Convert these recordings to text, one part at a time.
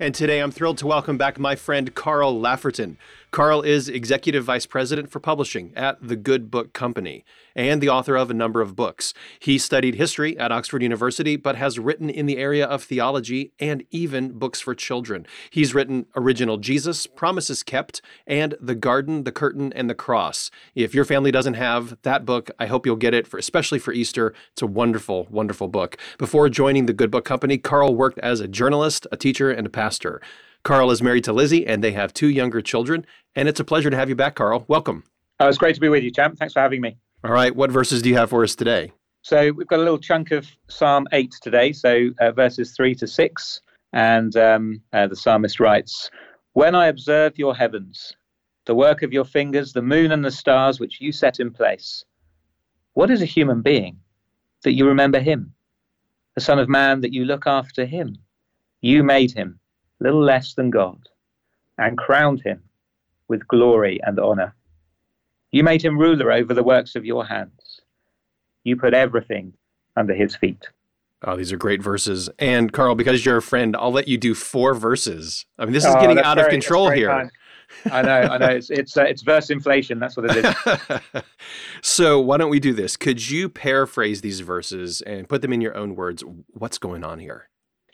And today I'm thrilled to welcome back my friend Carl Laferton. Carl is Executive Vice President for Publishing at the Good Book Company and the author of a number of books. He studied history at Oxford University, but has written in the area of theology and even books for children. He's written Original Jesus, Promises Kept, and The Garden, the Curtain, and the Cross. If your family doesn't have that book, I hope you'll get it, for, especially for Easter. It's a wonderful, wonderful book. Before joining the Good Book Company, Carl worked as a journalist, a teacher, and a pastor. Carl is married to Lizzie, and they have two younger children. And it's a pleasure to have you back, Carl. Welcome. Oh, it's great to be with you, champ. Thanks for having me. All right. What verses do you have for us today? So we've got a little chunk of Psalm 8 today, so uh, verses 3 to 6. And um, uh, the psalmist writes When I observe your heavens, the work of your fingers, the moon and the stars which you set in place, what is a human being that you remember him? The Son of Man that you look after him? You made him little less than God, and crowned him with glory and honor. You made him ruler over the works of your hands. You put everything under his feet. Oh, these are great verses. And Carl, because you're a friend, I'll let you do four verses. I mean, this is oh, getting out very, of control here. Time. I know, I know. It's it's uh, it's verse inflation. That's what it is. so why don't we do this? Could you paraphrase these verses and put them in your own words? What's going on here?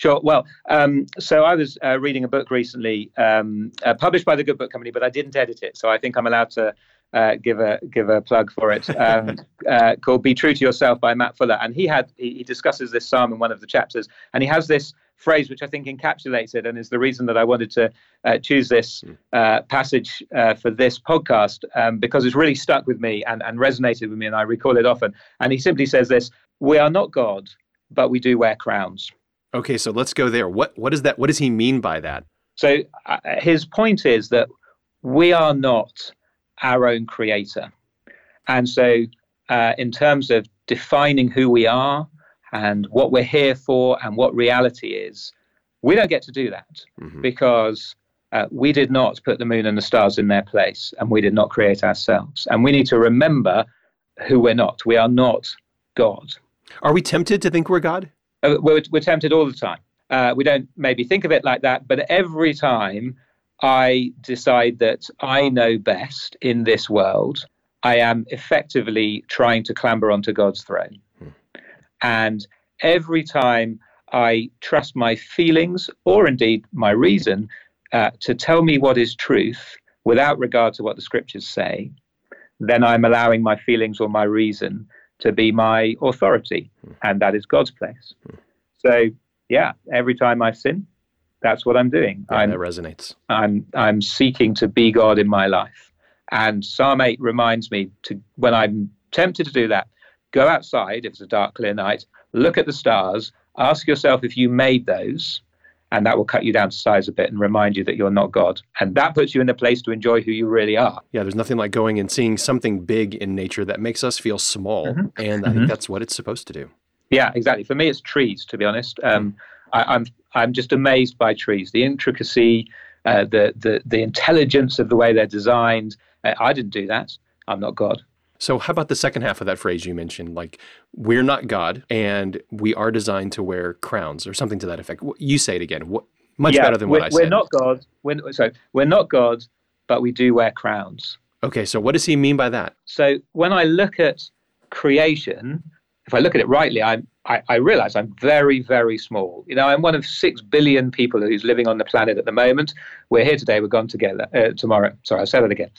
Sure. Well, um, so I was uh, reading a book recently, um, uh, published by the Good Book Company, but I didn't edit it, so I think I'm allowed to uh, give a give a plug for it. Um, uh, called "Be True to Yourself" by Matt Fuller, and he had he, he, discusses this psalm in one of the chapters, and he has this phrase which I think encapsulates it, and is the reason that I wanted to uh, choose this hmm. uh, passage for this podcast um, because it's really stuck with me and, and resonated with me, and I recall it often. And he simply says this: "We are not God, but we do wear crowns." Okay, so let's go there. What what is that? What does he mean by that? So uh, his point is that we are not our own creator, and so uh, in terms of defining who we are and what we're here for and what reality is, we don't get to do that mm-hmm. because uh, we did not put the moon and the stars in their place, and we did not create ourselves. And we need to remember who we're not. We are not God. Are we tempted to think we're God? Uh, we're, we're tempted all the time. Uh, we don't maybe think of it like that, but every time I decide that I know best in this world, I am effectively trying to clamber onto God's throne. Hmm. And every time I trust my feelings or indeed my reason uh, to tell me what is truth without regard to what the scriptures say, then I'm allowing my feelings or my reason to be my authority, hmm. and that is God's place. So, yeah, every time I sin, that's what I'm doing. Yeah, I'm, that resonates. I'm I'm seeking to be God in my life, and Psalm eight reminds me to when I'm tempted to do that, go outside if it's a dark, clear night, look at the stars, ask yourself if you made those, and that will cut you down to size a bit and remind you that you're not God. And that puts you in a place to enjoy who you really are. Yeah, there's nothing like going and seeing something big in nature that makes us feel small. Mm-hmm. And I mm-hmm. think that's what it's supposed to do. Yeah, exactly. For me, it's trees, to be honest. Um, I, am I'm, I'm just amazed by trees, the intricacy, uh, the, the, the intelligence of the way they're designed. Uh, I didn't do that. I'm not God. So, how about the second half of that phrase you mentioned? Like, we're not God, and we are designed to wear crowns, or something to that effect. You say it again. What, much yeah, better than what I said. We're not God. We're, sorry, we're not God, but we do wear crowns. Okay, so what does he mean by that? So, when I look at creation, if I look at it rightly, I'm, I, I realize I'm very, very small. You know, I'm one of six billion people who's living on the planet at the moment. We're here today. We're gone together uh, tomorrow. Sorry, I'll say that again.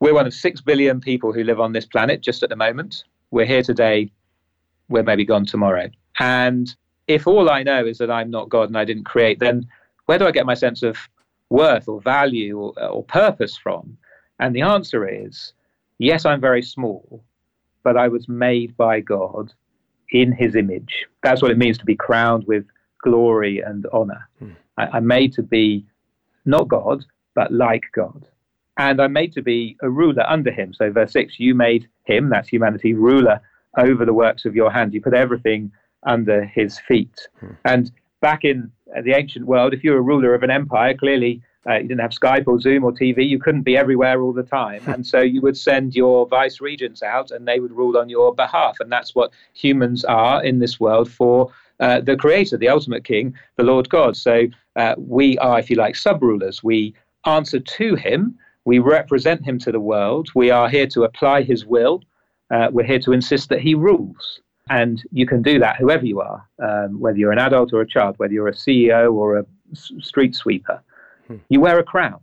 We're one of six billion people who live on this planet just at the moment. We're here today. We're maybe gone tomorrow. And if all I know is that I'm not God and I didn't create, then where do I get my sense of worth or value or, or purpose from? And the answer is yes, I'm very small, but I was made by God in his image. That's what it means to be crowned with glory and honor. Hmm. I, I'm made to be not God, but like God. And I'm made to be a ruler under him. So, verse 6, you made him, that's humanity, ruler over the works of your hand. You put everything under his feet. Hmm. And back in the ancient world, if you were a ruler of an empire, clearly uh, you didn't have Skype or Zoom or TV. You couldn't be everywhere all the time. and so you would send your vice regents out and they would rule on your behalf. And that's what humans are in this world for uh, the creator, the ultimate king, the Lord God. So uh, we are, if you like, sub rulers. We answer to him, we represent him to the world. We are here to apply his will. Uh, we're here to insist that he rules. And you can do that whoever you are, um, whether you're an adult or a child, whether you're a CEO or a s- street sweeper. Hmm. You wear a crown.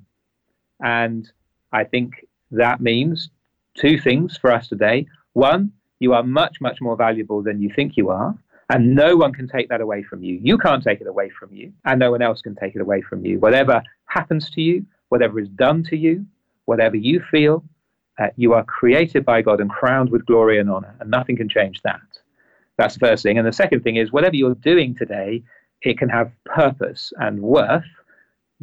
And I think that means two things for us today. One, you are much, much more valuable than you think you are. And no one can take that away from you. You can't take it away from you, and no one else can take it away from you. Whatever happens to you, whatever is done to you, whatever you feel, uh, you are created by God and crowned with glory and honor, and nothing can change that. That's the first thing. And the second thing is whatever you're doing today, it can have purpose and worth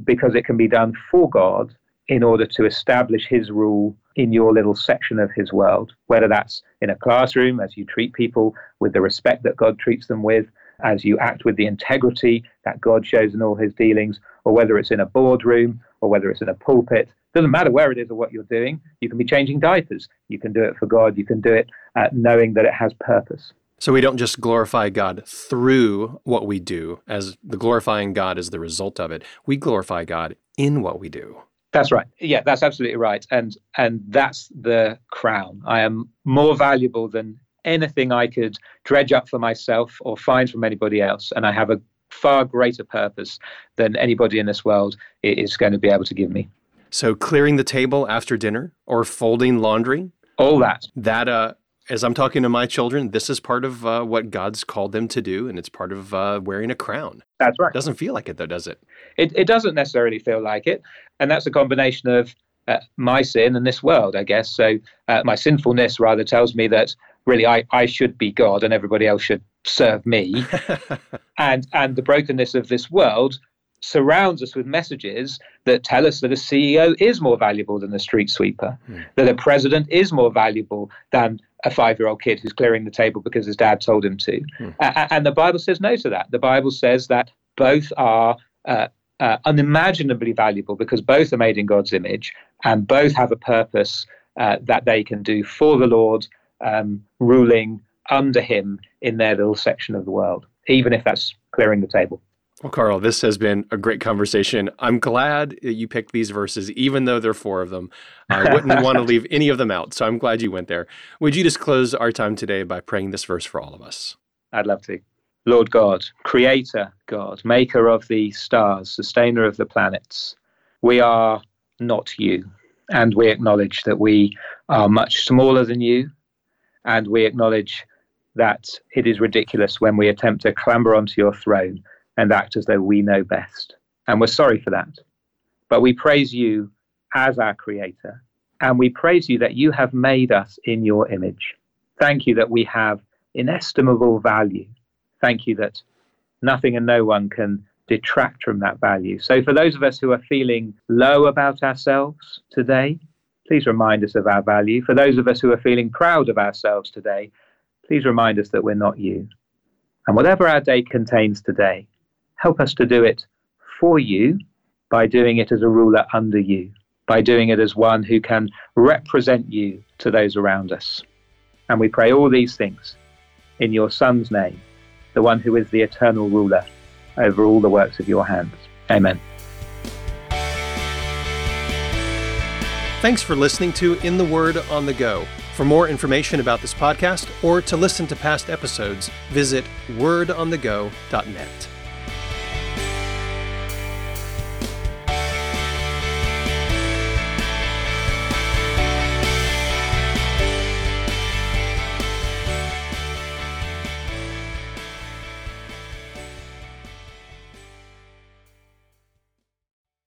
because it can be done for God in order to establish His rule in your little section of His world, whether that's in a classroom as you treat people with the respect that God treats them with, as you act with the integrity that God shows in all His dealings, or whether it's in a boardroom or whether it's in a pulpit. Doesn't matter where it is or what you're doing. You can be changing diapers. You can do it for God. You can do it uh, knowing that it has purpose. So we don't just glorify God through what we do, as the glorifying God is the result of it. We glorify God in what we do. That's right. Yeah, that's absolutely right. And and that's the crown. I am more valuable than anything I could dredge up for myself or find from anybody else. And I have a far greater purpose than anybody in this world is going to be able to give me. So clearing the table after dinner or folding laundry? All that. That uh as I'm talking to my children, this is part of uh, what God's called them to do, and it's part of uh, wearing a crown. That's right. Doesn't feel like it, though, does it? It, it doesn't necessarily feel like it. And that's a combination of uh, my sin and this world, I guess. So uh, my sinfulness rather tells me that really I, I should be God and everybody else should serve me. and, and the brokenness of this world surrounds us with messages that tell us that a CEO is more valuable than a street sweeper, mm. that a president is more valuable than a five year old kid who's clearing the table because his dad told him to. Mm. Uh, and the Bible says no to that. The Bible says that both are. Uh, uh, unimaginably valuable because both are made in God's image and both have a purpose uh, that they can do for the Lord, um, ruling under Him in their little section of the world, even if that's clearing the table. Well, Carl, this has been a great conversation. I'm glad that you picked these verses, even though there are four of them. I wouldn't want to leave any of them out, so I'm glad you went there. Would you just close our time today by praying this verse for all of us? I'd love to. Lord God, creator God, maker of the stars, sustainer of the planets, we are not you. And we acknowledge that we are much smaller than you. And we acknowledge that it is ridiculous when we attempt to clamber onto your throne and act as though we know best. And we're sorry for that. But we praise you as our Creator, and we praise you that you have made us in your image. Thank you that we have inestimable value. Thank you that nothing and no one can detract from that value. So, for those of us who are feeling low about ourselves today, please remind us of our value. For those of us who are feeling proud of ourselves today, please remind us that we're not you. And whatever our day contains today, help us to do it for you by doing it as a ruler under you, by doing it as one who can represent you to those around us. And we pray all these things in your Son's name, the one who is the eternal ruler over all the works of your hands. Amen. Thanks for listening to In the Word on the Go. For more information about this podcast or to listen to past episodes, visit wordonthego.net.